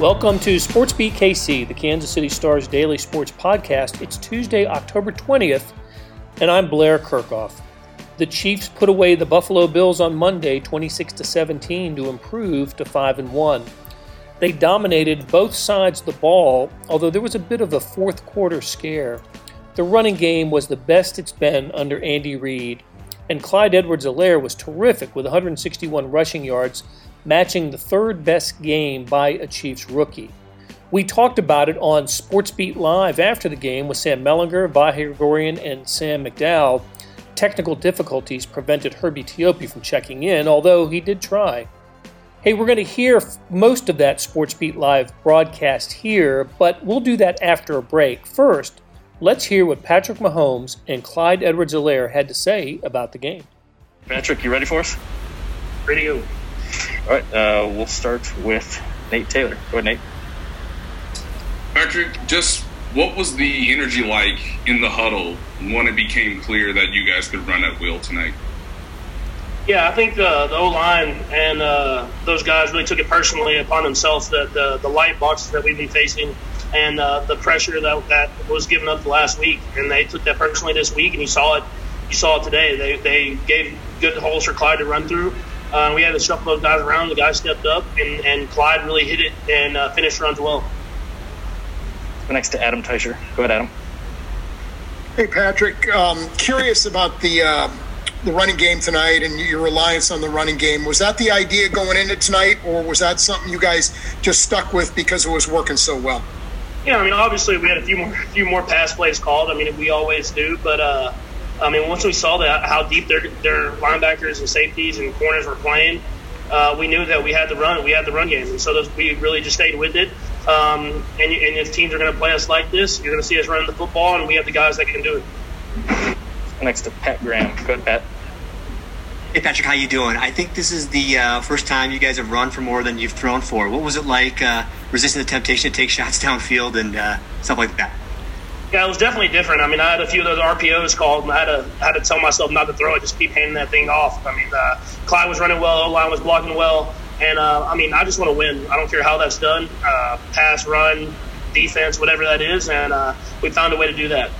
Welcome to Sports Beat KC, the Kansas City Stars daily sports podcast. It's Tuesday, October 20th, and I'm Blair Kerkhoff. The Chiefs put away the Buffalo Bills on Monday 26 to 17 to improve to 5 and 1. They dominated both sides of the ball, although there was a bit of a fourth quarter scare. The running game was the best it's been under Andy Reid, and Clyde Edwards-Helaire was terrific with 161 rushing yards matching the third best game by a Chiefs rookie. We talked about it on SportsBeat Live after the game with Sam Mellinger, Vahe Gregorian, and Sam McDowell. Technical difficulties prevented Herbie Teope from checking in, although he did try. Hey, we're going to hear most of that SportsBeat Live broadcast here, but we'll do that after a break. First, let's hear what Patrick Mahomes and Clyde Edwards-Helaire had to say about the game. Patrick, you ready for us? Ready to go. All right, uh, we'll start with Nate Taylor. Go ahead, Nate. Patrick, just what was the energy like in the huddle when it became clear that you guys could run at will tonight? Yeah, I think uh, the O line and uh, those guys really took it personally upon themselves that the, the light boxes that we've been facing and uh, the pressure that that was given up the last week, and they took that personally this week, and you saw it. You saw it today. They they gave good holes for Clyde to run through, uh, we had to shuffle those guys around. The guy stepped up, and, and Clyde really hit it and uh, finished runs well. Next to Adam Teicher. Go ahead, Adam. Hey, Patrick. Um, curious about the uh, the running game tonight and your reliance on the running game. Was that the idea going into tonight, or was that something you guys just stuck with because it was working so well? Yeah, I mean, obviously we had a few more few more pass plays called. I mean, we always do, but uh, I mean, once we saw that how deep their their linebackers and safeties and corners were playing, uh, we knew that we had the run. We had the run game, and so those, we really just stayed with it. Um, and, and if teams are going to play us like this, you're going to see us running the football, and we have the guys that can do it. Next to Pat Graham. Go ahead, Pat. Hey Patrick, how you doing? I think this is the uh, first time you guys have run for more than you've thrown for. What was it like uh, resisting the temptation to take shots downfield and uh, stuff like that? Yeah, it was definitely different. I mean, I had a few of those RPOs called, and I had to had to tell myself not to throw it, just keep handing that thing off. I mean, uh, Clyde was running well, O line was blocking well, and uh, I mean, I just want to win. I don't care how that's done, uh, pass, run, defense, whatever that is, and uh, we found a way to do that.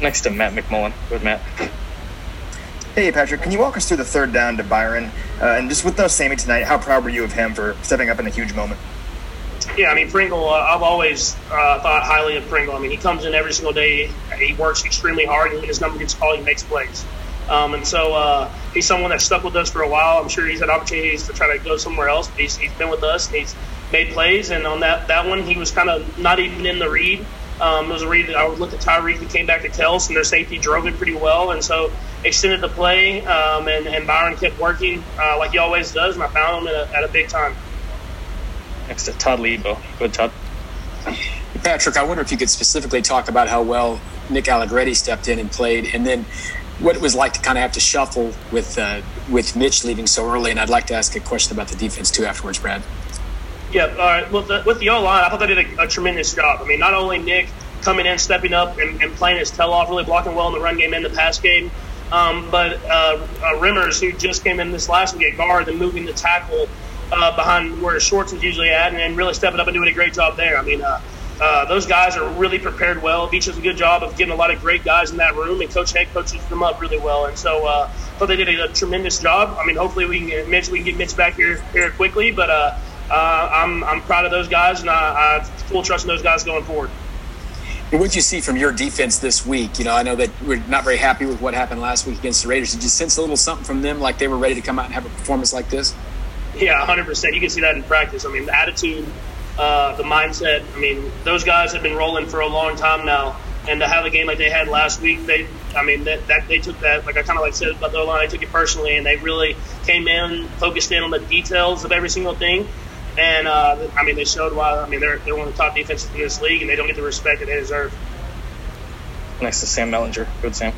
Next to Matt McMullen. Good, Matt. Hey, Patrick, can you walk us through the third down to Byron? Uh, and just with no Sammy tonight, how proud were you of him for stepping up in a huge moment? Yeah, I mean Pringle. Uh, I've always uh, thought highly of Pringle. I mean, he comes in every single day. He works extremely hard, and when his number gets called, he makes plays. Um, and so uh, he's someone that stuck with us for a while. I'm sure he's had opportunities to try to go somewhere else, but he's, he's been with us and he's made plays. And on that that one, he was kind of not even in the read. Um, it was a read that I looked at Tyreek that came back to Kels, and their safety drove it pretty well, and so extended the play. Um, and, and Byron kept working uh, like he always does, and I found him at a, at a big time next to Todd Leabo. Good, Todd. Patrick, I wonder if you could specifically talk about how well Nick Allegretti stepped in and played, and then what it was like to kind of have to shuffle with uh, with Mitch leaving so early. And I'd like to ask a question about the defense too afterwards, Brad. Yeah, all right. Well, the, with the O line, I thought they did a, a, tremendous job. I mean, not only Nick coming in, stepping up, and, and, playing his tail off, really blocking well in the run game and the pass game, um, but uh, uh, Remmers, who just came in this last week at guard and moving the tackle uh, behind where Schwartz is usually at, and, and, really stepping up and doing a great job there. I mean, uh, uh, those guys are really prepared well. Veach does a good job of getting a lot of great guys in that room, and Coach Heck coaches them up really well. And so, uh, thought they did a, a, tremendous job. I mean, hopefully we can get Mitch, we can get Mitch back here here quickly. But uh, uh, I'm I'm proud of those guys, and I, I have full trust in those guys going forward. What did you see from your defense this week? You know, I know that we're not very happy with what happened last week against the Raiders. Did you sense a little something from them, like they were ready to come out and have a performance like this? Yeah, 100%. You can see that in practice. I mean, the attitude, uh, the mindset. I mean, those guys have been rolling for a long time now. And to have a game like they had last week, they, I mean, that, that they took that, like I kind of like said about the line, they took it personally, and they really came in, focused in on the details of every single thing. And uh, I mean, they showed why. I mean, they're they're one of the top defenses in this league, and they don't get the respect that they deserve. Next to Sam Mellinger. Good, Sam.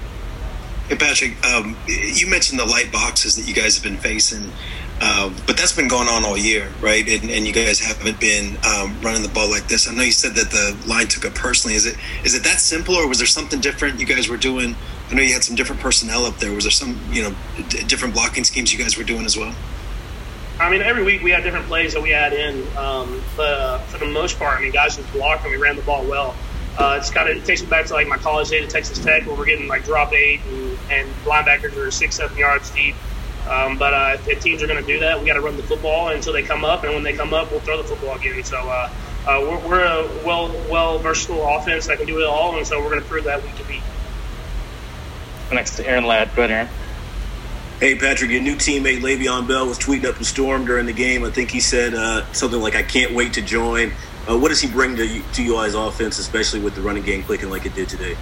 Hey, Patrick. Um, you mentioned the light boxes that you guys have been facing. Uh, but that's been going on all year, right? And, and you guys haven't been um, running the ball like this. I know you said that the line took it personally. Is it is it that simple, or was there something different you guys were doing? I know you had some different personnel up there. Was there some you know d- different blocking schemes you guys were doing as well? I mean, every week we had different plays that we add in, um, but for the most part, I mean, guys just blocked and we ran the ball well. Uh, it's kind of it takes me back to like my college days at Texas Tech, where we're getting like drop eight and, and linebackers are six, seven yards deep. Um, but uh, if teams are going to do that, we got to run the football until they come up, and when they come up, we'll throw the football again. So uh, uh, we're, we're, a well, well versatile offense that can do it all, and so we're going to prove that week to week. Next to Aaron Ladd. Go ahead, Aaron. Hey, Patrick, your new teammate Le'Veon Bell was tweeting up a storm during the game. I think he said uh, something like, I can't wait to join. Uh, what does he bring to, to you guys' offense, especially with the running game clicking like it did today?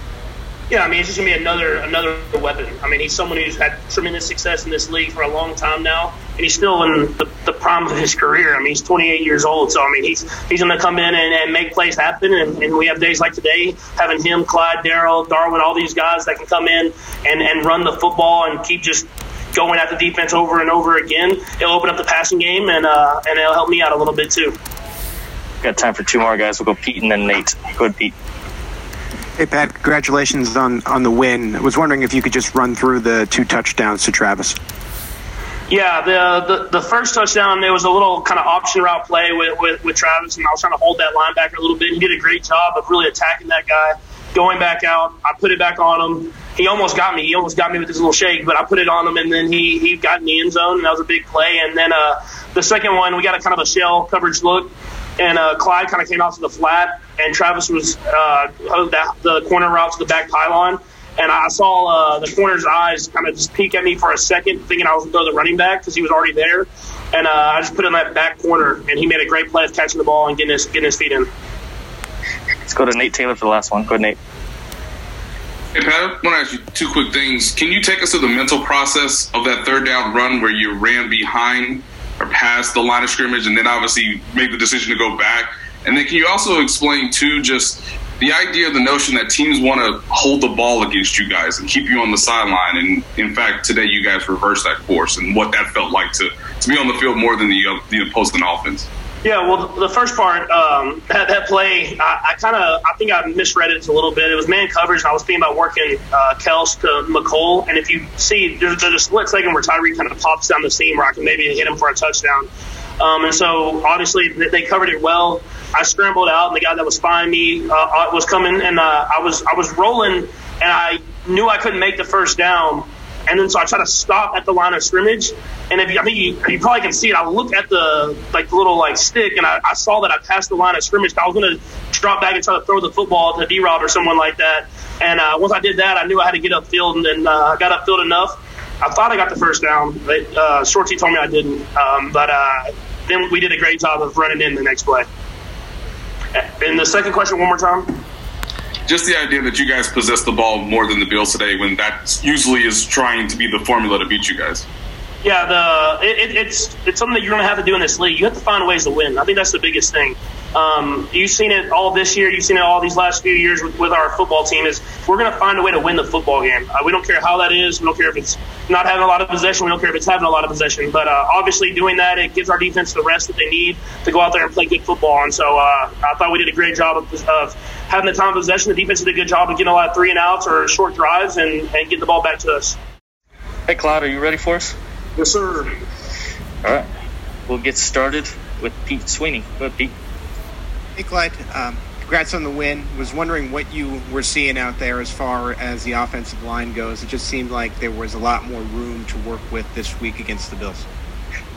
Yeah, I mean, he's just gonna be another another weapon. I mean, he's someone who's had tremendous success in this league for a long time now, and he's still in the, the prime of his career. I mean, he's 28 years old, so I mean, he's he's gonna come in and, and make plays happen. And, and we have days like today, having him, Clyde, Darrel, Darwin, all these guys that can come in and and run the football and keep just going at the defense over and over again. It'll open up the passing game, and uh, and it'll help me out a little bit too. Got time for two more guys. We'll go Pete and then Nate. Go ahead, Pete. Hey, Pat, congratulations on, on the win. I was wondering if you could just run through the two touchdowns to Travis. Yeah, the, the the first touchdown, there was a little kind of option route play with, with, with Travis, and I was trying to hold that linebacker a little bit. He did a great job of really attacking that guy, going back out. I put it back on him. He almost got me. He almost got me with his little shake, but I put it on him, and then he, he got in the end zone, and that was a big play. And then uh, the second one, we got a kind of a shell coverage look and uh, Clyde kind of came out to the flat, and Travis was uh, the, the corner route to the back pylon. And I saw uh, the corner's eyes kind of just peek at me for a second, thinking I was going to throw the running back because he was already there. And uh, I just put in that back corner, and he made a great play of catching the ball and getting his, getting his feet in. Let's go to Nate Taylor for the last one. Go ahead, Nate. Hey, Pat, I want to ask you two quick things. Can you take us through the mental process of that third down run where you ran behind or past the line of scrimmage, and then obviously make the decision to go back. And then can you also explain too just the idea, of the notion that teams want to hold the ball against you guys and keep you on the sideline, and in fact today you guys reversed that course, and what that felt like to to be on the field more than the the opposing offense. Yeah, well, the first part, um, that, that play, I, I kind of, I think I misread it a little bit. It was man coverage, and I was thinking about working uh, Kels to Mecole. And if you see, there's, there's a split second where Tyreek kind of pops down the seam where I can maybe hit him for a touchdown. Um, and so, obviously, they covered it well. I scrambled out, and the guy that was spying me uh, uh was coming, and uh, I was I was rolling, and I knew I couldn't make the first down and then so I tried to stop at the line of scrimmage. And if you, I mean, you, you probably can see it. I look at the like little like stick, and I, I saw that I passed the line of scrimmage. I was going to drop back and try to throw the football to D Rob or someone like that. And uh, once I did that, I knew I had to get upfield, and then uh, I got upfield enough. I thought I got the first down, but uh, Shorty told me I didn't. Um, but uh, then we did a great job of running in the next play. And the second question, one more time just the idea that you guys possess the ball more than the Bills today, when that usually is trying to be the formula to beat you guys. Yeah, the it, it's it's something that you're going to have to do in this league. You have to find ways to win. I think that's the biggest thing. Um, you've seen it all this year. You've seen it all these last few years with, with our football team. Is we're going to find a way to win the football game. Uh, we don't care how that is. We don't care if it's not having a lot of possession. We don't care if it's having a lot of possession. But uh, obviously, doing that it gives our defense the rest that they need to go out there and play good football. And so uh, I thought we did a great job of, of having the time of possession. The defense did a good job of getting a lot of three and outs or short drives and, and getting the ball back to us. Hey, Clyde, are you ready for us? Yes, sir. All right. We'll get started with Pete Sweeney. Go ahead, Pete. Hey, Clyde. Um, congrats on the win. Was wondering what you were seeing out there as far as the offensive line goes. It just seemed like there was a lot more room to work with this week against the Bills.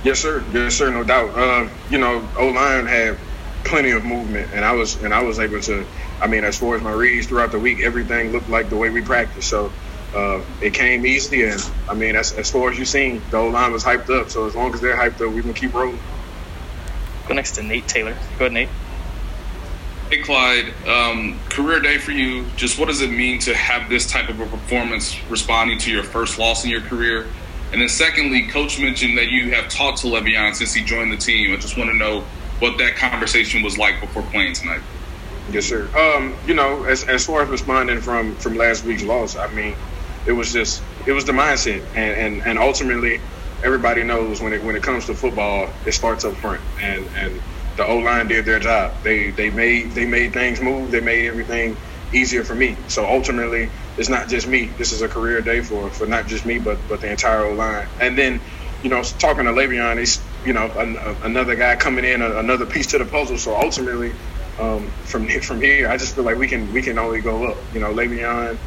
Yes, sir. Yes, sir. No doubt. Uh, you know, O line had plenty of movement, and I was and I was able to. I mean, as far as my reads throughout the week, everything looked like the way we practiced. So uh, it came easy, and I mean, as, as far as you've seen, the whole line was hyped up. So as long as they're hyped up, we can keep rolling. Go next to Nate Taylor. Go ahead, Nate. Hey, Clyde. Um, career day for you. Just what does it mean to have this type of a performance responding to your first loss in your career? And then, secondly, Coach mentioned that you have talked to Le'Veon since he joined the team. I just want to know what that conversation was like before playing tonight. Yes, sir. Um, you know, as as far as responding from from last week's loss, I mean, it was just it was the mindset, and and, and ultimately, everybody knows when it when it comes to football, it starts up front, and and the O line did their job. They they made they made things move. They made everything easier for me. So ultimately, it's not just me. This is a career day for for not just me, but but the entire O line. And then, you know, talking to Le'Veon, he's you know, an, another guy coming in, another piece to the puzzle. So ultimately, um, from from here, I just feel like we can we can only go up. You know, Le'Veon,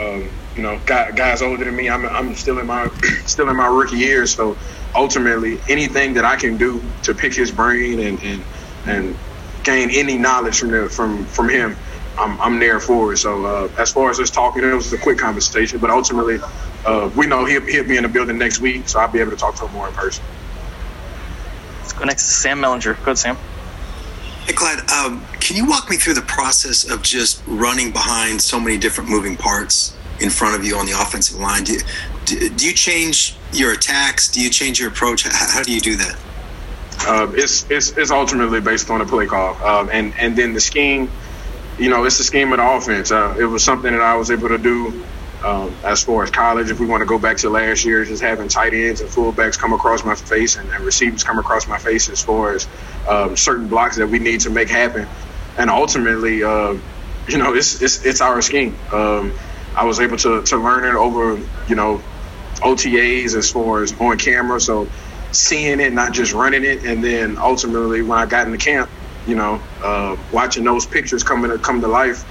um, you know, guys older than me. I'm I'm still in my still in my rookie years. So ultimately, anything that I can do to pick his brain and and and gain any knowledge from the, from from him, I'm, I'm there for it. So uh, as far as us talking, it was a quick conversation, but ultimately, uh, we know he'll, he'll be in the building next week, so I'll be able to talk to him more in person. Let's go next to Sam Mellinger. Go ahead, Sam. Hey, Clyde, um, can you walk me through the process of just running behind so many different moving parts in front of you on the offensive line? Do you, do, do you change your attacks? Do you change your approach? How, how do you do that? Uh, it's, it's it's ultimately based on the play call, um, and and then the scheme. You know, it's the scheme of the offense. Uh, it was something that I was able to do um, as far as college. If we want to go back to last year, just having tight ends and fullbacks come across my face and, and receivers come across my face as far as um, certain blocks that we need to make happen, and ultimately, uh, you know, it's it's it's our scheme. Um, I was able to to learn it over, you know, OTAs as far as on camera. So seeing it, not just running it, and then ultimately when I got in the camp, you know, uh, watching those pictures coming to come to life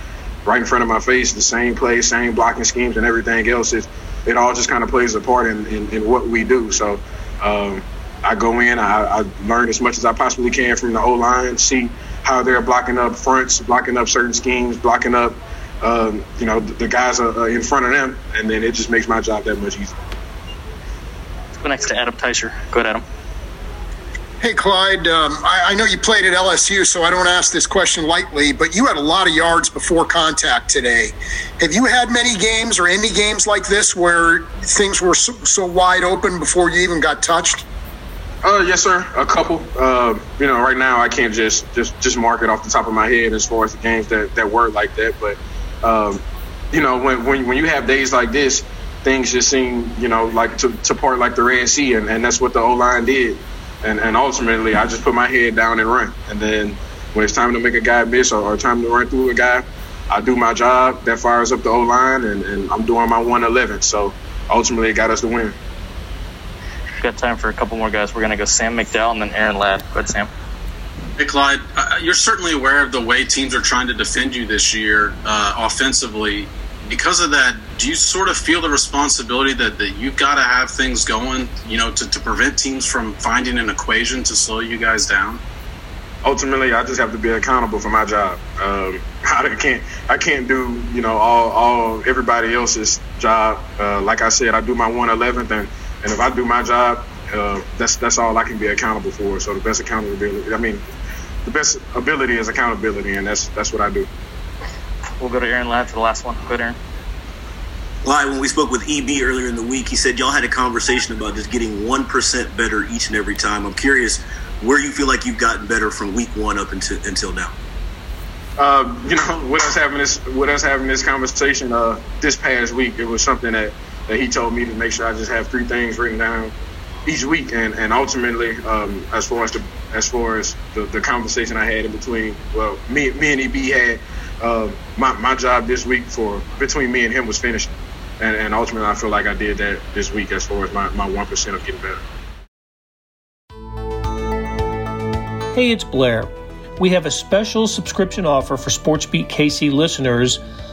right in front of my face, the same plays, same blocking schemes, and everything else. It it all just kind of plays a part in, in, in what we do. So um, I go in, I, I learn as much as I possibly can from the O line, see how they're blocking up fronts, blocking up certain schemes, blocking up. Um, you know, the, the guys are in front of them, and then it just makes my job that much easier go next to Adam Teicher. Go ahead, Adam. Hey, Clyde. Um, I, I, know you played at LSU, so I don't ask this question lightly, but you had a lot of yards before contact today. Have you had many games or any games like this where things were so, so wide open before you even got touched? Uh, yes, sir. A couple. Uh, you know, right now I can't just just just mark it off the top of my head as far as the games that that were like that. But um, you know, when when when you have days like this, things just seem, you know, like to, to part like the Red Sea, and, and that's what the O line did. And, and ultimately, I just put my head down and run. And then when it's time to make a guy miss or, or time to run through a guy, I do my job. That fires up the O line, and, and I'm doing my 111. So ultimately, it got us the win. We've got time for a couple more guys. We're going to go Sam McDowell and then Aaron Ladd. Go ahead, Sam. Hey, Clyde, uh, you're certainly aware of the way teams are trying to defend you this year uh, offensively because of that, do you sort of feel the responsibility that, that you've got to have things going, you know, to, to prevent teams from finding an equation to slow you guys down? Ultimately, I just have to be accountable for my job. Um, I can't I can't do you know all all everybody else's job. Uh, like I said, I do my one eleventh, and and if I do my job, uh, that's that's all I can be accountable for. So the best accountability, I mean, the best ability is accountability, and that's that's what I do. We'll go to Aaron Ladd for the last one. Go ahead, Aaron. Well, when we spoke with EB earlier in the week, he said y'all had a conversation about just getting 1% better each and every time. I'm curious where you feel like you've gotten better from week one up until, until now. Uh, you know, with us having this, with us having this conversation uh, this past week, it was something that, that he told me to make sure I just have three things written down each week, and and ultimately, um, as far as the as far as the, the conversation I had in between, well, me me and EB had uh, my, my job this week for between me and him was finished. And, and ultimately, I feel like I did that this week as far as my, my 1% of getting better. Hey, it's Blair. We have a special subscription offer for SportsBeat KC listeners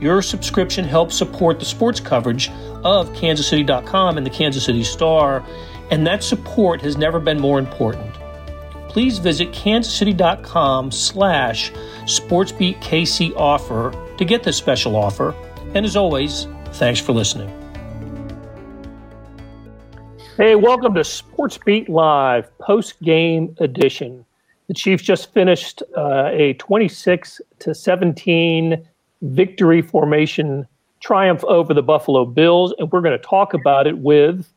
Your subscription helps support the sports coverage of kansascity.com and the Kansas City Star, and that support has never been more important. Please visit kansascity.com slash sportsbeatkc offer to get this special offer and as always, thanks for listening. Hey, welcome to Sports Beat Live post game edition. The Chiefs just finished uh, a 26 to 17 victory formation triumph over the Buffalo Bills, and we're going to talk about it with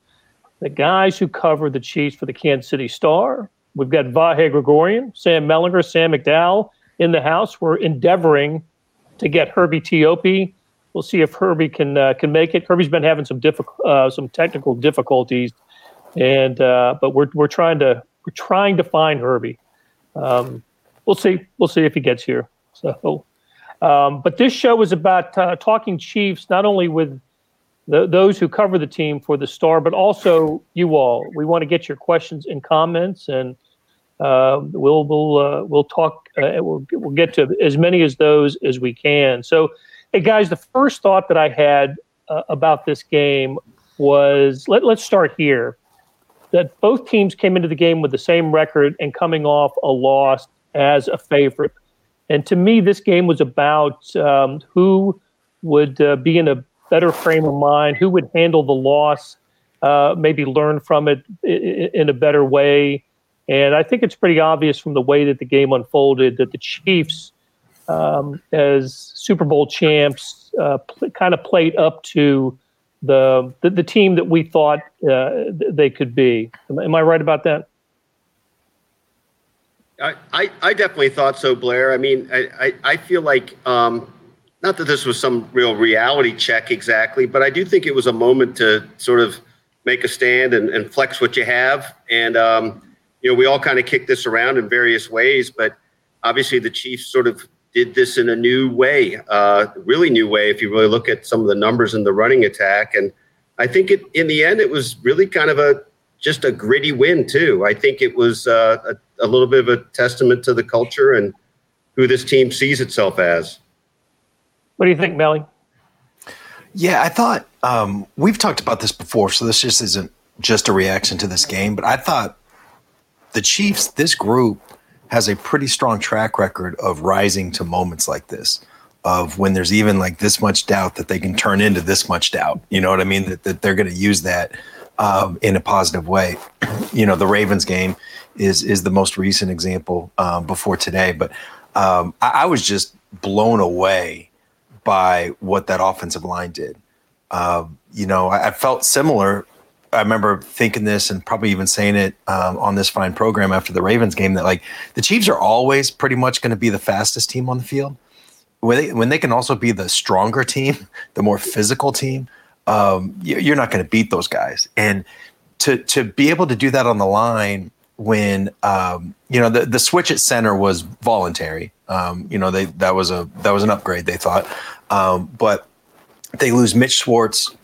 the guys who cover the Chiefs for the Kansas City Star. We've got Vahe Gregorian, Sam Mellinger, Sam McDowell, in the house. We're endeavoring to get Herbie Teope. We'll see if Herbie can uh, can make it. Herbie's been having some difficult, uh, some technical difficulties, and uh, but we're we're trying to we're trying to find Herbie. Um, we'll see. We'll see if he gets here. So, um, but this show is about uh, talking Chiefs, not only with the, those who cover the team for the Star, but also you all. We want to get your questions and comments, and uh, we'll we'll uh, we'll talk. Uh, we'll we'll get to as many as those as we can. So, hey guys, the first thought that I had uh, about this game was let, let's start here. That both teams came into the game with the same record and coming off a loss as a favorite. And to me, this game was about um, who would uh, be in a better frame of mind, who would handle the loss, uh, maybe learn from it in a better way. And I think it's pretty obvious from the way that the game unfolded that the Chiefs, um, as Super Bowl champs, uh, pl- kind of played up to the, the, the team that we thought uh, they could be. Am, am I right about that? I, I, definitely thought so, Blair. I mean, I, I, I feel like, um, not that this was some real reality check exactly, but I do think it was a moment to sort of make a stand and, and flex what you have. And, um, you know, we all kind of kicked this around in various ways, but obviously the Chiefs sort of did this in a new way, uh, really new way, if you really look at some of the numbers in the running attack. And I think it, in the end, it was really kind of a just a gritty win, too. I think it was uh, a a little bit of a testament to the culture and who this team sees itself as. What do you think, Melly? Yeah, I thought um, we've talked about this before, so this just isn't just a reaction to this game, but I thought the Chiefs, this group, has a pretty strong track record of rising to moments like this of when there's even like this much doubt that they can turn into this much doubt. You know what I mean? That, that they're going to use that um, in a positive way. You know, the Ravens game is is the most recent example um, before today. But um, I, I, was just blown away by what that offensive line did. Um, you know, I, I, felt similar. I remember thinking this and probably even saying it um, on this fine program after the Ravens game that like the Chiefs are always pretty much going to be the fastest team on the field. When they, when they can also be the stronger team, the more physical team, um, you're not going to beat those guys. And to to be able to do that on the line when um, you know the, the switch at center was voluntary. Um, you know they that was a that was an upgrade they thought, um, but they lose Mitch Schwartz,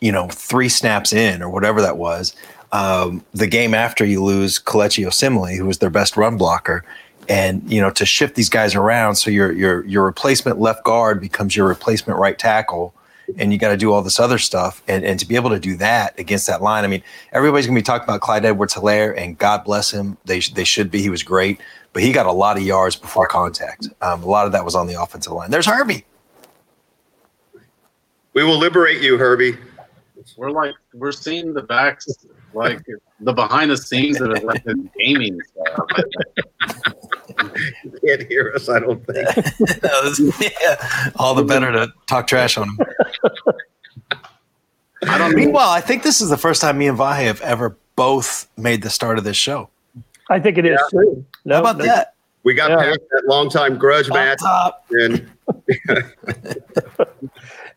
you know, three snaps in or whatever that was. Um, the game after you lose Kelechi Osemele, who was their best run blocker, and you know to shift these guys around so your your your replacement left guard becomes your replacement right tackle and you got to do all this other stuff. And, and to be able to do that against that line, I mean, everybody's going to be talking about Clyde Edwards Helaire, and God bless him. They, they should be. He was great, but he got a lot of yards before contact. Um, a lot of that was on the offensive line. There's Herbie. We will liberate you, Herbie. We're like, we're seeing the backs, like the behind the scenes of it, like the gaming stuff. Can't hear us, I don't think. yeah, all the better to talk trash on him. I don't Meanwhile, I think this is the first time me and Vahe have ever both made the start of this show. I think it is yeah. too. No, How about no. that? We got yeah. past that long time grudge match. And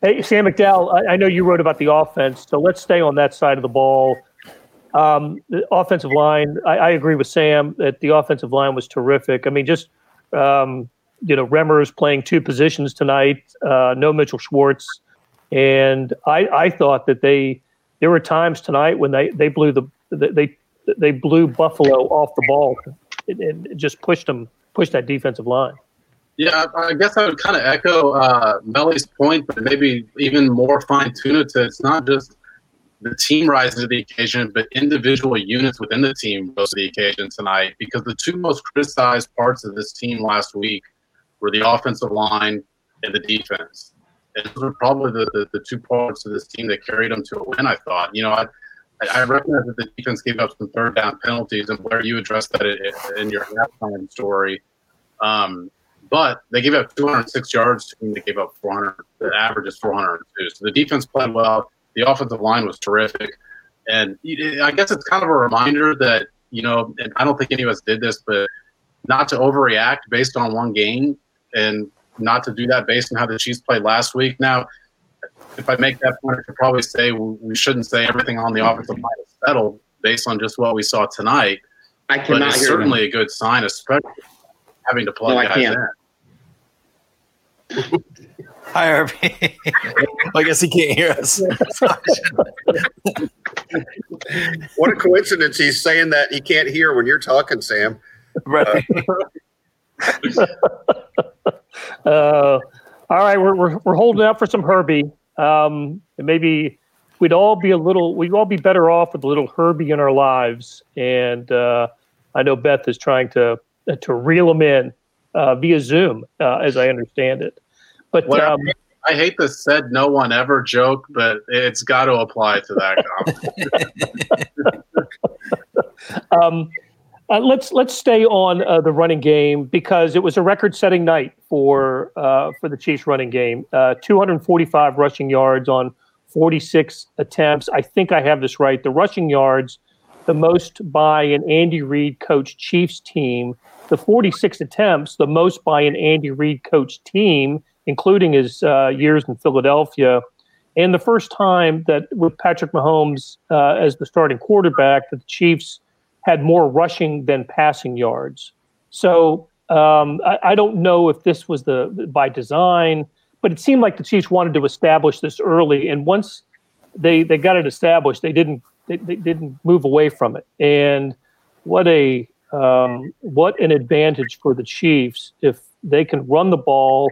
hey, Sam McDowell, I, I know you wrote about the offense, so let's stay on that side of the ball. Um, the offensive line, I, I, agree with Sam that the offensive line was terrific. I mean, just um, you know, Remmers playing two positions tonight. Uh, no Mitchell Schwartz, and I, I thought that they there were times tonight when they they blew the they they blew Buffalo off the ball and, just pushed them pushed that defensive line. Yeah, I guess I would kind of echo uh, Melly's point, but maybe even more fine tune it to it's not just the team rises to the occasion, but individual units within the team rose to the occasion tonight because the two most criticized parts of this team last week were the offensive line and the defense. And those were probably the, the, the two parts of this team that carried them to a win, I thought. You know, I, I recognize that the defense gave up some third down penalties, and Blair, you addressed that in your halftime story. Um, but they gave up 206 yards to They gave up 400. The average is 402. So the defense played well the offensive line was terrific. And I guess it's kind of a reminder that, you know, and I don't think any of us did this, but not to overreact based on one game and not to do that based on how the Chiefs played last week. Now, if I make that point, I could probably say we shouldn't say everything on the offensive line is settled based on just what we saw tonight. I cannot but it's hear certainly him. a good sign, especially having to plug No, I guys can't. in. Hi, Irving. I guess he can't hear us. What a coincidence! He's saying that he can't hear when you're talking, Sam. Right. Uh, all right, we're, we're, we're holding out for some Herbie. Um, and maybe we'd all be a little, we'd all be better off with a little Herbie in our lives. And uh, I know Beth is trying to to reel him in uh, via Zoom, uh, as I understand it. But What um, I hate the said no one ever joke, but it's got to apply to that comment. Um, uh, let's let's stay on uh, the running game because it was a record-setting night for uh, for the Chiefs running game. Uh, 245 rushing yards on 46 attempts. I think I have this right. The rushing yards, the most by an Andy Reid coach Chiefs team. The 46 attempts, the most by an Andy Reid coach team, including his uh, years in Philadelphia. And the first time that with Patrick Mahomes uh, as the starting quarterback, that the Chiefs had more rushing than passing yards. So um, I, I don't know if this was the by design, but it seemed like the Chiefs wanted to establish this early, and once they they got it established, they didn't they, they didn't move away from it. And what a um, what an advantage for the Chiefs if they can run the ball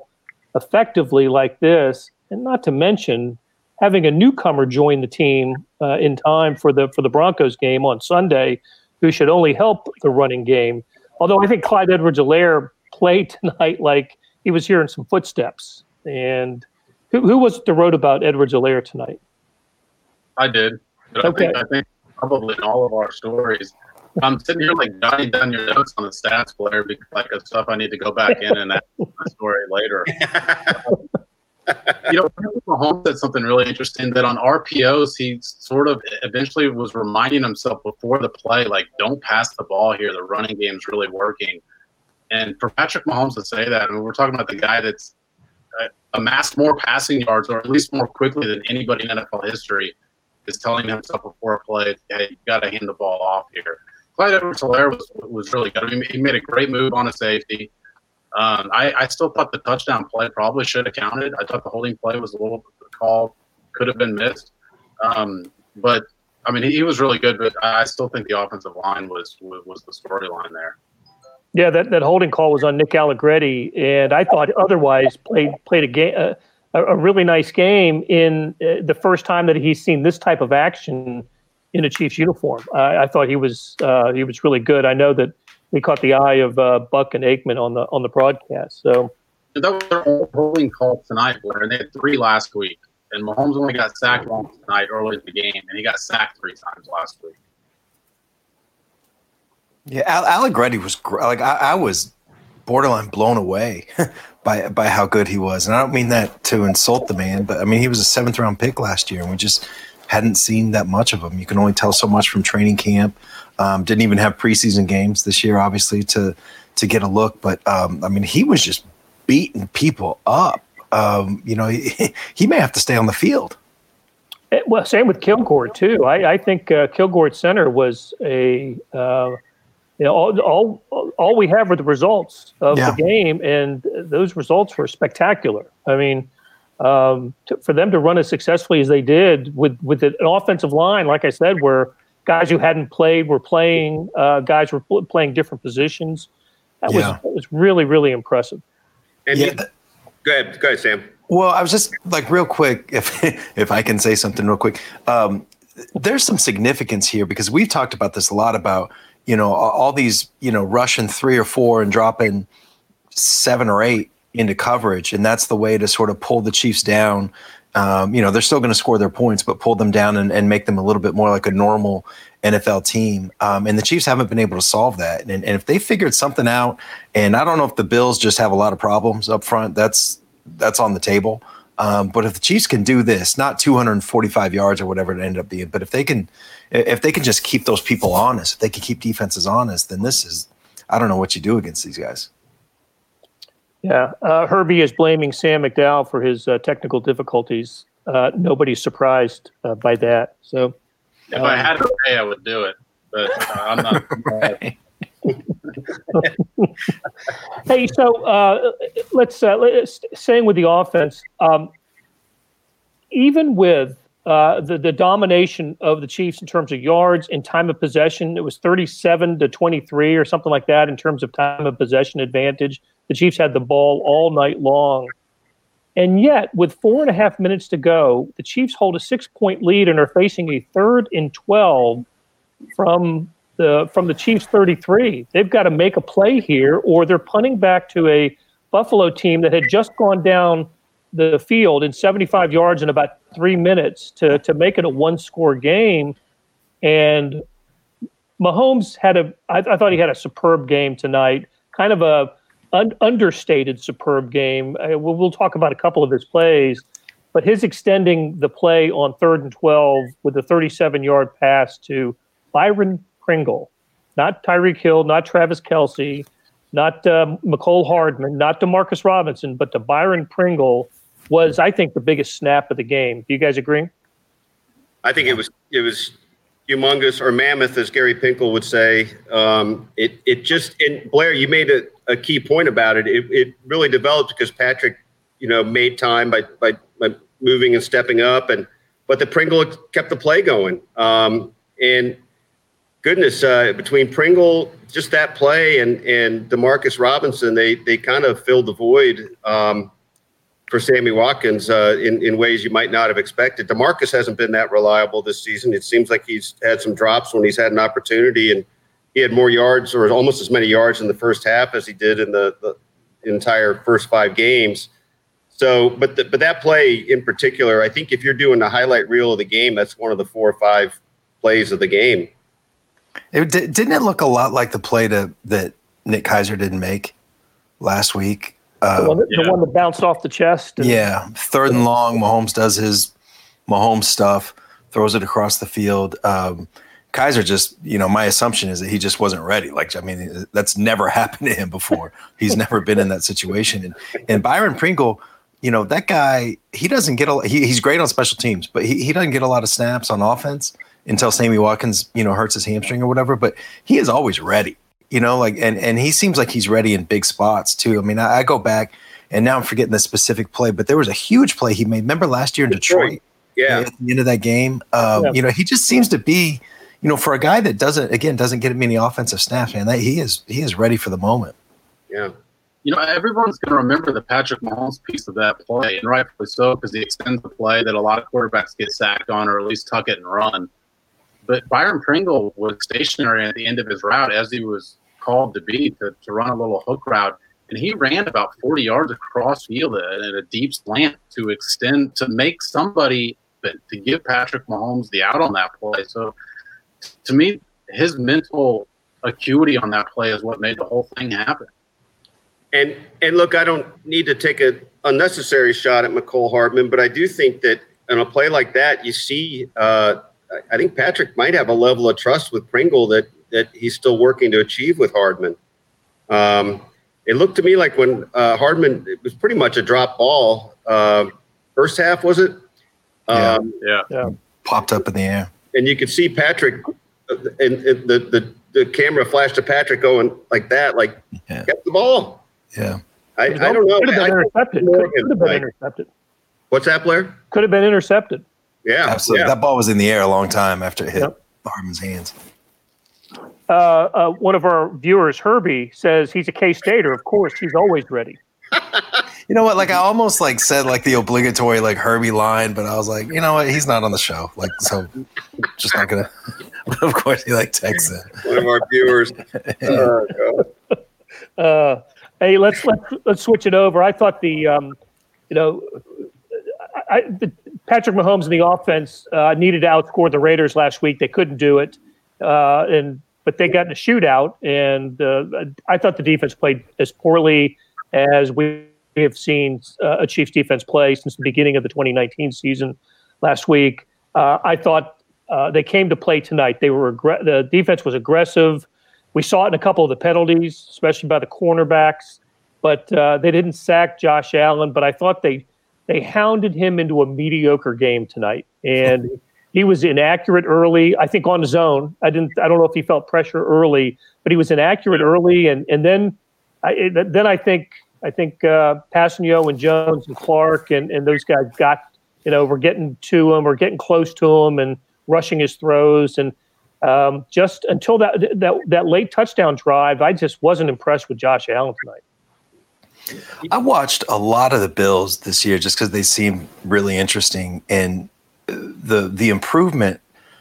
effectively like this, and not to mention having a newcomer join the team uh, in time for the for the Broncos game on Sunday, who should only help the running game. Although I think Clyde Edwards-Helaire played tonight like he was hearing some footsteps. And who, who was it that wrote about Edwards-Helaire tonight? I did. Okay. I, think, I think probably in all of our stories. I'm sitting here like jotting down your notes on the stats, Blair, because like stuff I need to go back in and add my story later. you know, Mahomes said something really interesting that on RPOs, he sort of eventually was reminding himself before the play, like, don't pass the ball here. The running game's really working. And for Patrick Mahomes to say that, I mean, we're talking about the guy that's uh, amassed more passing yards, or at least more quickly than anybody in NFL history, is telling himself before a play, hey, you got to hand the ball off here. Clyde Edwards-Helaire was was really good. I mean, he made a great move on a safety. Um, I, I still thought the touchdown play probably should have counted. I thought the holding play was a little call could have been missed. Um, but I mean, he, he was really good. But I still think the offensive line was was, was the storyline there. Yeah, that, that holding call was on Nick Allegretti, and I thought otherwise played played a game a, a really nice game in uh, the first time that he's seen this type of action in a Chiefs uniform. I, I thought he was uh, he was really good. I know that we caught the eye of uh, Buck and Aikman on the on the broadcast. So And that was their only holding call tonight, Blair, and they had three last week. And Mahomes only got sacked once tonight early in the game, and he got sacked three times last week. Yeah, Al- Allegretti was gr- like I, I was borderline blown away by by how good he was, and I don't mean that to insult the man, but I mean he was a seventh round pick last year, and we just hadn't seen that much of him. You can only tell so much from training camp. Um, didn't even have preseason games this year, obviously, to to get a look. But um, I mean, he was just beating people up. Um, you know, he, he may have to stay on the field. Eh, Well, same with Kilgore too. I, I think uh, Kilgore center was a uh, you know all, all all we have are the results of Yeah. the game, and those results were spectacular. I mean, um, to, for them to run as successfully as they did with with an offensive line, like I said, where guys who hadn't played were playing, uh, guys were pl- playing different positions. That was Yeah. that was really really impressive. And Yeah, you- go ahead, go ahead, Sam. Well, I was just like real quick, if if I can say something real quick. Um, there's some significance here because we've talked about this a lot about you know all, all these you know rushing three or four and dropping seven or eight into coverage, and that's the way to sort of pull the Chiefs down. Um, you know, they're still going to score their points, but pull them down and, and make them a little bit more like a normal NFL team. Um, and the Chiefs haven't been able to solve that. And, and if they figured something out, and I don't know if the Bills just have a lot of problems up front, that's that's on the table. Um, but if the Chiefs can do this, not 245 yards or whatever it ended up being, but if they can, if they can just keep those people honest, if they can keep defenses honest, then this is, I don't know what you do against these guys. Yeah, uh, Herbie is blaming Sam McDowell for his uh, technical difficulties. Uh, nobody's surprised uh, by that. So, if I had to pay, I would do it, but uh, I'm not. hey, so uh, let's, let's staying with the offense. Um, even with uh, the the domination of the Chiefs in terms of yards and time of possession. It was 37 to 23 or something like that in terms of time of possession advantage. The Chiefs had the ball all night long. And yet, with four and a half minutes to go, the Chiefs hold a six point lead and are facing a third and 12 from the from the Chiefs 33. They've got to make a play here, or they're punting back to a Buffalo team that had just gone down the field in 75 yards in about three minutes to, to make it a one score game. And Mahomes had a, I, I thought he had a superb game tonight, kind of a un, understated superb game. Uh, we'll, we'll talk about a couple of his plays, but his extending the play on third and 12 with a 37 yard pass to Byron Pringle, not Tyreek Hill, not Travis Kelce, not Mecole Hardman, not Demarcus Robinson, but to Byron Pringle was, I think, the biggest snap of the game. Do you guys agree? I think it was it was humongous or mammoth, as Gary Pinkel would say. Um, it it just and Blair, you made a, a key point about it. it. It really developed because Patrick, you know, made time by by, by moving and stepping up, and but the Pringle kept the play going. Um, and goodness, uh, between Pringle, just that play, and and Demarcus Robinson, they they kind of filled the void. Um, for Sammy Watkins uh, in in ways you might not have expected. Demarcus hasn't been that reliable this season. It seems like he's had some drops when he's had an opportunity, and he had more yards or almost as many yards in the first half as he did in the, the entire first five games. So, but the, but that play in particular, I think if you're doing the highlight reel of the game, that's one of the four or five plays of the game. It, didn't it look a lot like the play to, that Nick Keizer didn't make last week? Uh, the, one that, yeah. the, one that, bounced off the chest. And- yeah, third and long. Mahomes does his Mahomes stuff, throws it across the field. Um, Keizer just, you know, my assumption is that he just wasn't ready. Like, I mean, that's never happened to him before. He's never been in that situation. And, and Byron Pringle, you know, that guy, he doesn't get a, he, he's great on special teams, but he, he doesn't get a lot of snaps on offense until Sammy Watkins, you know, hurts his hamstring or whatever. But he is always ready you know, like and and he seems like he's ready in big spots too. I mean, I, I, go back and now I'm forgetting the specific play, but there was a huge play he made. Remember last year in Detroit? Yeah. At the end of that game, um, yeah. you know, he just seems to be, you know, for a guy that doesn't again doesn't get many offensive snaps, man, that he is he is ready for the moment. Yeah. You know, everyone's going to remember the Patrick Mahomes piece of that play, and rightfully so, because he extends the play that a lot of quarterbacks get sacked on, or at least tuck it and run. But Byron Pringle was stationary at the end of his route as he was called to be to, to run a little hook route. And he ran about 40 yards across field at a deep slant to extend, to make somebody, to give Patrick Mahomes the out on that play. So to me, his mental acuity on that play is what made the whole thing happen. And and look, I don't need to take a unnecessary shot at Mecole Hardman, but I do think that in a play like that, you see, uh, I think Patrick might have a level of trust with Pringle that that he's still working to achieve with Hardman. Um, it looked to me like when uh, Hardman, it was pretty much a drop ball. Uh, first half, was it? Um, yeah. yeah. Popped up in the air. And you could see Patrick, uh, and, and the, the, the camera flashed to Patrick going like that, like, yeah. get the ball. Yeah. I, I don't know. Could have been intercepted. Could, could have been like, intercepted. What's that, Blair? Could have been intercepted. Yeah. Absolutely. Yeah. That ball was in the air a long time after it hit yep. Hardman's hands. Uh, uh, one of our viewers, Herbie, says he's a K Stater. Of course, he's always ready. you know what? Like I almost like said like the obligatory like Herbie line, but I was like, you know what? He's not on the show. Like so, just not gonna. of course, he like texts it. One of our viewers. uh, uh, hey, let's let's let's switch it over. I thought the um, you know, I, the, Patrick Mahomes in the offense uh, needed to outscore the Raiders last week. They couldn't do it, uh, and but they got in a shootout, and uh, I thought the defense played as poorly as we have seen uh, a Chiefs defense play since the beginning of the 2019 season. Last week, uh, I thought uh, they came to play tonight. They were aggr- the defense was aggressive. we saw it in a couple of the penalties, especially by the cornerbacks. But uh, they didn't sack Josh Allen. But I thought they they hounded him into a mediocre game tonight, and he was inaccurate early. I think on his own. I didn't. I don't know if he felt pressure early, but he was inaccurate early, and and then I then I think I think uh, Kpassagnon and Jones and Clark and and those guys got you know were getting to him or getting close to him and rushing his throws and. Um, just until that, that that late touchdown drive, I just wasn't impressed with Josh Allen tonight. I watched a lot of the Bills this year just because they seem really interesting, and the the improvement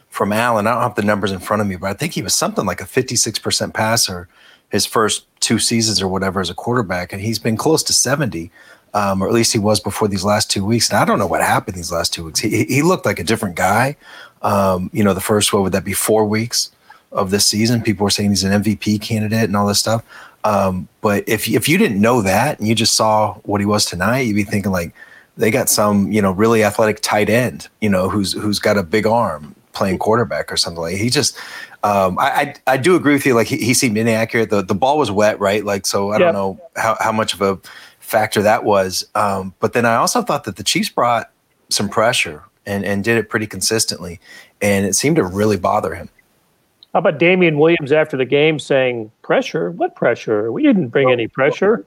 from Allen. I don't have the numbers in front of me, but I think he was something like a fifty six percent passer his first two seasons or whatever as a quarterback, and he's been close to seventy. Um, or at least he was before these last two weeks. And I don't know what happened these last two weeks. He, he looked like a different guy. Um, you know, the first, what would that be, four weeks of this season? People were saying he's an MVP candidate and all this stuff. Um, but if, if you didn't know that and you just saw what he was tonight, you'd be thinking like, they got some, you know, really athletic tight end, you know, who's who's got a big arm playing quarterback or something like. He just, um, I, I, I do agree with you. Like he, he seemed inaccurate. The the ball was wet, right? Like so, I don't know how how much of a factor that was. Um, but then I also thought that the Chiefs brought some pressure and and did it pretty consistently, and it seemed to really bother him. How about Damien Williams after the game saying, "Pressure? What pressure? We didn't bring any pressure."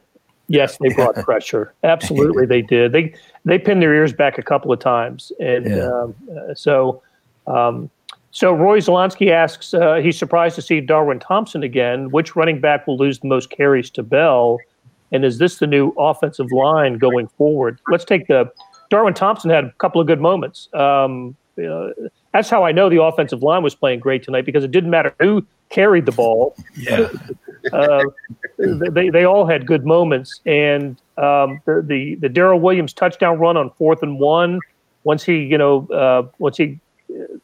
Yes, they brought pressure. Absolutely, they did. They they pinned their ears back a couple of times, and yeah. um, uh, so um, so Roy Zelensky asks, uh, he's surprised to see Darwin Thompson again. Which running back will lose the most carries to Bell, and is this the new offensive line going forward? Let's take the Darwin Thompson had a couple of good moments. Um, you know, that's how I know the offensive line was playing great tonight because it didn't matter who carried the ball. Yeah. Uh, they, they all had good moments. And um, the, the, the Darrel Williams touchdown run on fourth and one, once he, you know, uh, once he,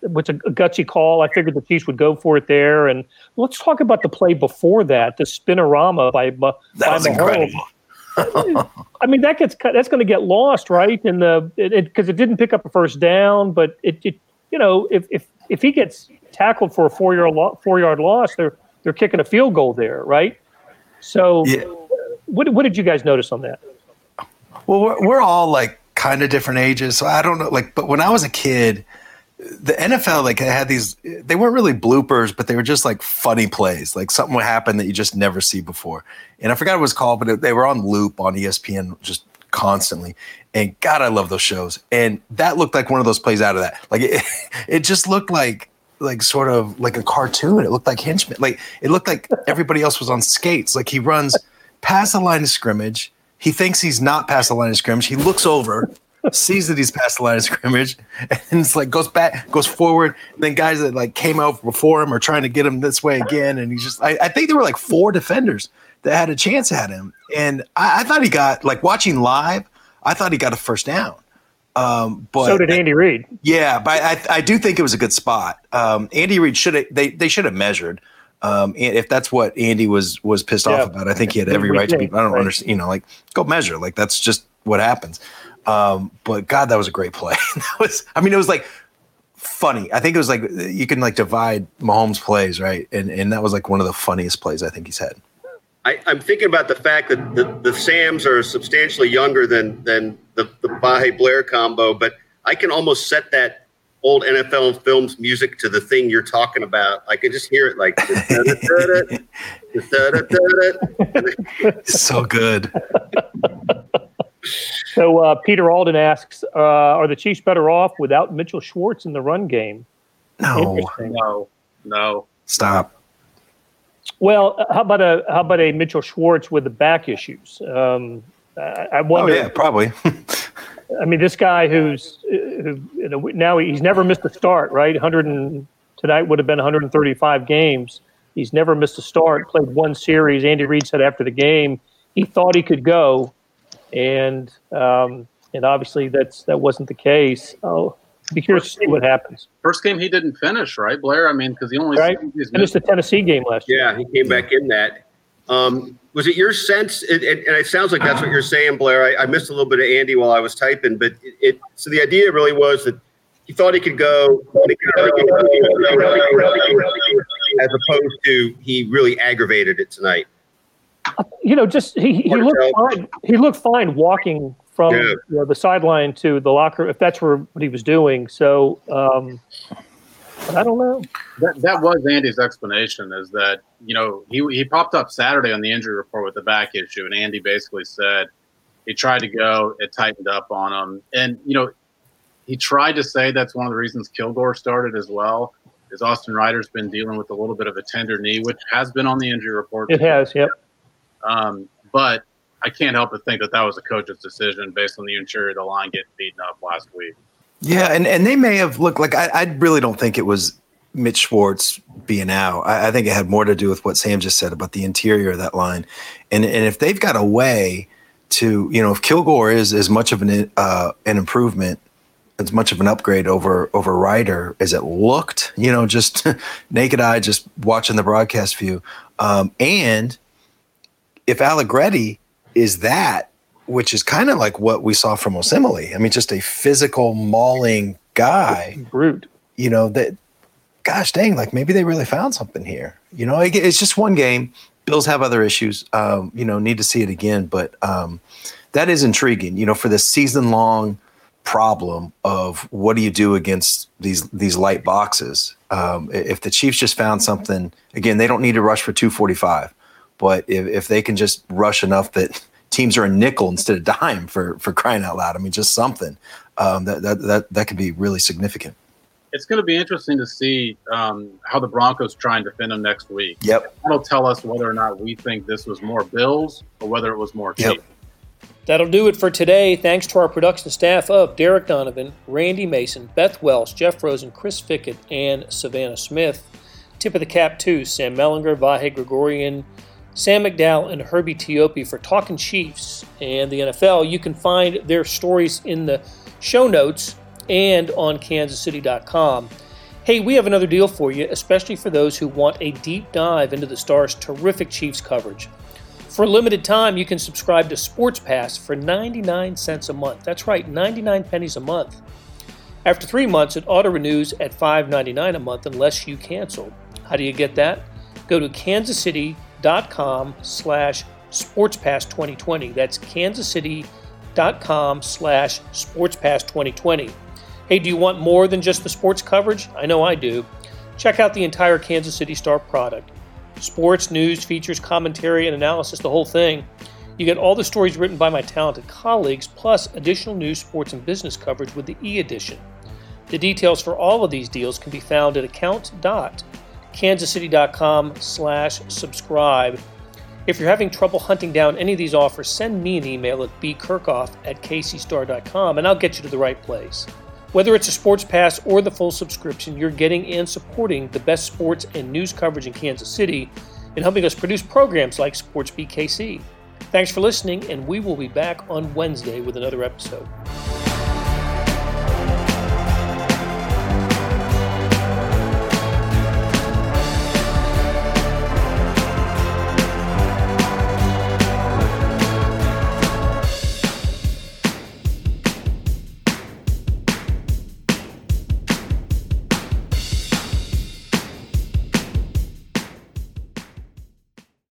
what's a, a gutsy call, I figured the Chiefs would go for it there. And let's talk about the play before that, the spinorama by, by that was Mahomes. incredible. I mean, that gets that's going to get lost, right? In the because it, it, didn't pick up a first down, but it, it you know if if if he gets tackled for a four yard lo- four yard loss, they're they're kicking a field goal there, right? So, Yeah. what what did you guys notice on that? Well, we're, we're all like kind of different ages, so I don't know. Like, but when I was a kid, the NFL like had these. They weren't really bloopers, but they were just like funny plays. Like something would happen that you just never see before. And I forgot what it was called, but it, they were on loop on ESPN just constantly. And God, I love those shows. And that looked like one of those plays out of that. Like it, it just looked like like sort of like a cartoon. It looked like henchman. Like it looked like everybody else was on skates. Like he runs past the line of scrimmage. He thinks he's not past the line of scrimmage. He looks over, sees that he's past the line of scrimmage, and it's like goes back, goes forward. And then guys that like came out before him are trying to get him this way again. And he's just I, I think there were like four defenders that had a chance at him. And I, I thought he got like watching live, I thought he got a first down. Um, but so did Andy Reid. yeah, but I, I do think it was a good spot. Um, Andy Reid should have they they should have measured. Um, and if that's what Andy was was pissed Yeah. off about, I think he had every right to be. I don't right. understand, you know, like go measure. Like that's just what happens. Um, but God, that was a great play. that was, I mean, it was like funny. I think it was like you can like divide Mahomes plays, right? And and that was like one of the funniest plays I think he's had. I, I'm thinking about the fact that the, the Sams are substantially younger than than the, the Vahe Blair combo, but I can almost set that old NFL films music to the thing you're talking about. I can just hear it like so good. So uh, Peter Alden asks, uh, "Are the Chiefs better off without Mitchell Schwartz in the run game?" No, No, no. stop. Well, uh, how about a how about a Mitchell Schwartz with the back issues? Um, I, I Oh wonder. yeah, probably. I mean, this guy who's uh, who, you know, now he's never missed a start, right? 100 and tonight would have been 135 games. He's never missed a start. Played one series. Andy Reid said after the game he thought he could go, and um, and obviously that's that wasn't the case. Oh, be curious to see what happens. First game he didn't finish, right, Blair? I mean, because he only Right, he's finished the Tennessee game last year. Yeah, he came back in that. Um, was it your sense? It, it, and it sounds like that's what you're saying, Blair. I, I missed a little bit of Andy while I was typing, but it, it. So the idea really was that he thought he could go, as opposed to he really aggravated it tonight. You know, just he, he looked fine. He looked fine walking from Yeah. you know, the sideline to the locker, if that's where what he was doing. So um, but I don't know. That, that was Andy's explanation is that, you know, he, he popped up Saturday on the injury report with the back issue, and Andy basically said he tried to go, it tightened up on him. And, you know, he tried to say that's one of the reasons Kilgore started as well, is Austin Reiter's been dealing with a little bit of a tender knee, which has been on the injury report. It has, yep. Um, but I can't help but think that that was a coach's decision based on the interior of the line getting beaten up last week. Yeah, and, and they may have looked like I, I really don't think it was Mitch Schwartz being out. I, I think it had more to do with what Sam just said about the interior of that line, and and if they've got a way to you know if Kilgore is as much of an uh, an improvement, as much of an upgrade over over Reiter as it looked, you know, just naked eye, just watching the broadcast view, um, and if Allegretti is that, which is kind of like what we saw from Osemele. I mean, just a physical mauling guy. Brute. You know, that gosh dang, like maybe they really found something here. You know, it- it's just one game. Bills have other issues. Um, you know, need to see it again, but um, that is intriguing. You know, for this season long problem of what do you do against these these light boxes? Um, if the Chiefs just found something, again, they don't need to rush for two forty five, but if, if they can just rush enough that teams are a nickel instead of dime for for crying out loud, I mean, just something um, that that that that could be really significant. It's going to be interesting to see um, how the Broncos try and defend them next week. Yep. That'll tell us whether or not we think this was more Bills or whether it was more Yep. Chiefs. That'll do it for today. Thanks to our production staff of Derek Donovan, Randy Mason, Beth Welsh, Jeff Rosen, Chris Fickett, and Savannah Smith. Tip of the cap to Sam Mellinger, Vahe Gregorian, Sam McDowell, and Herbie Teope for Talking Chiefs and the NFL. You can find their stories in the show notes and on kansascity.com. Hey, we have another deal for you, especially for those who want a deep dive into the Stars' terrific Chiefs coverage. For a limited time, you can subscribe to Sports Pass for 99 cents a month. That's right, 99 pennies a month. After three months, it auto renews at $5.99 a month unless you cancel. How do you get that? Go to kansascity.com slash sportspass2020. That's kansascity.com slash sportspass2020. Hey, do you want more than just the sports coverage? I know I do. Check out the entire Kansas City Star product sports, news, features, commentary, and analysis, the whole thing. You get all the stories written by my talented colleagues, plus additional news, sports, and business coverage with the e edition. The details for all of these deals can be found at account.kansascity.com slash subscribe. If you're having trouble hunting down any of these offers, send me an email at bkirkhoff at kcstar.com and I'll get you to the right place. Whether it's a sports pass or the full subscription, you're getting and supporting the best sports and news coverage in Kansas City and helping us produce programs like SportsBeat KC. Thanks for listening, and we will be back on Wednesday with another episode.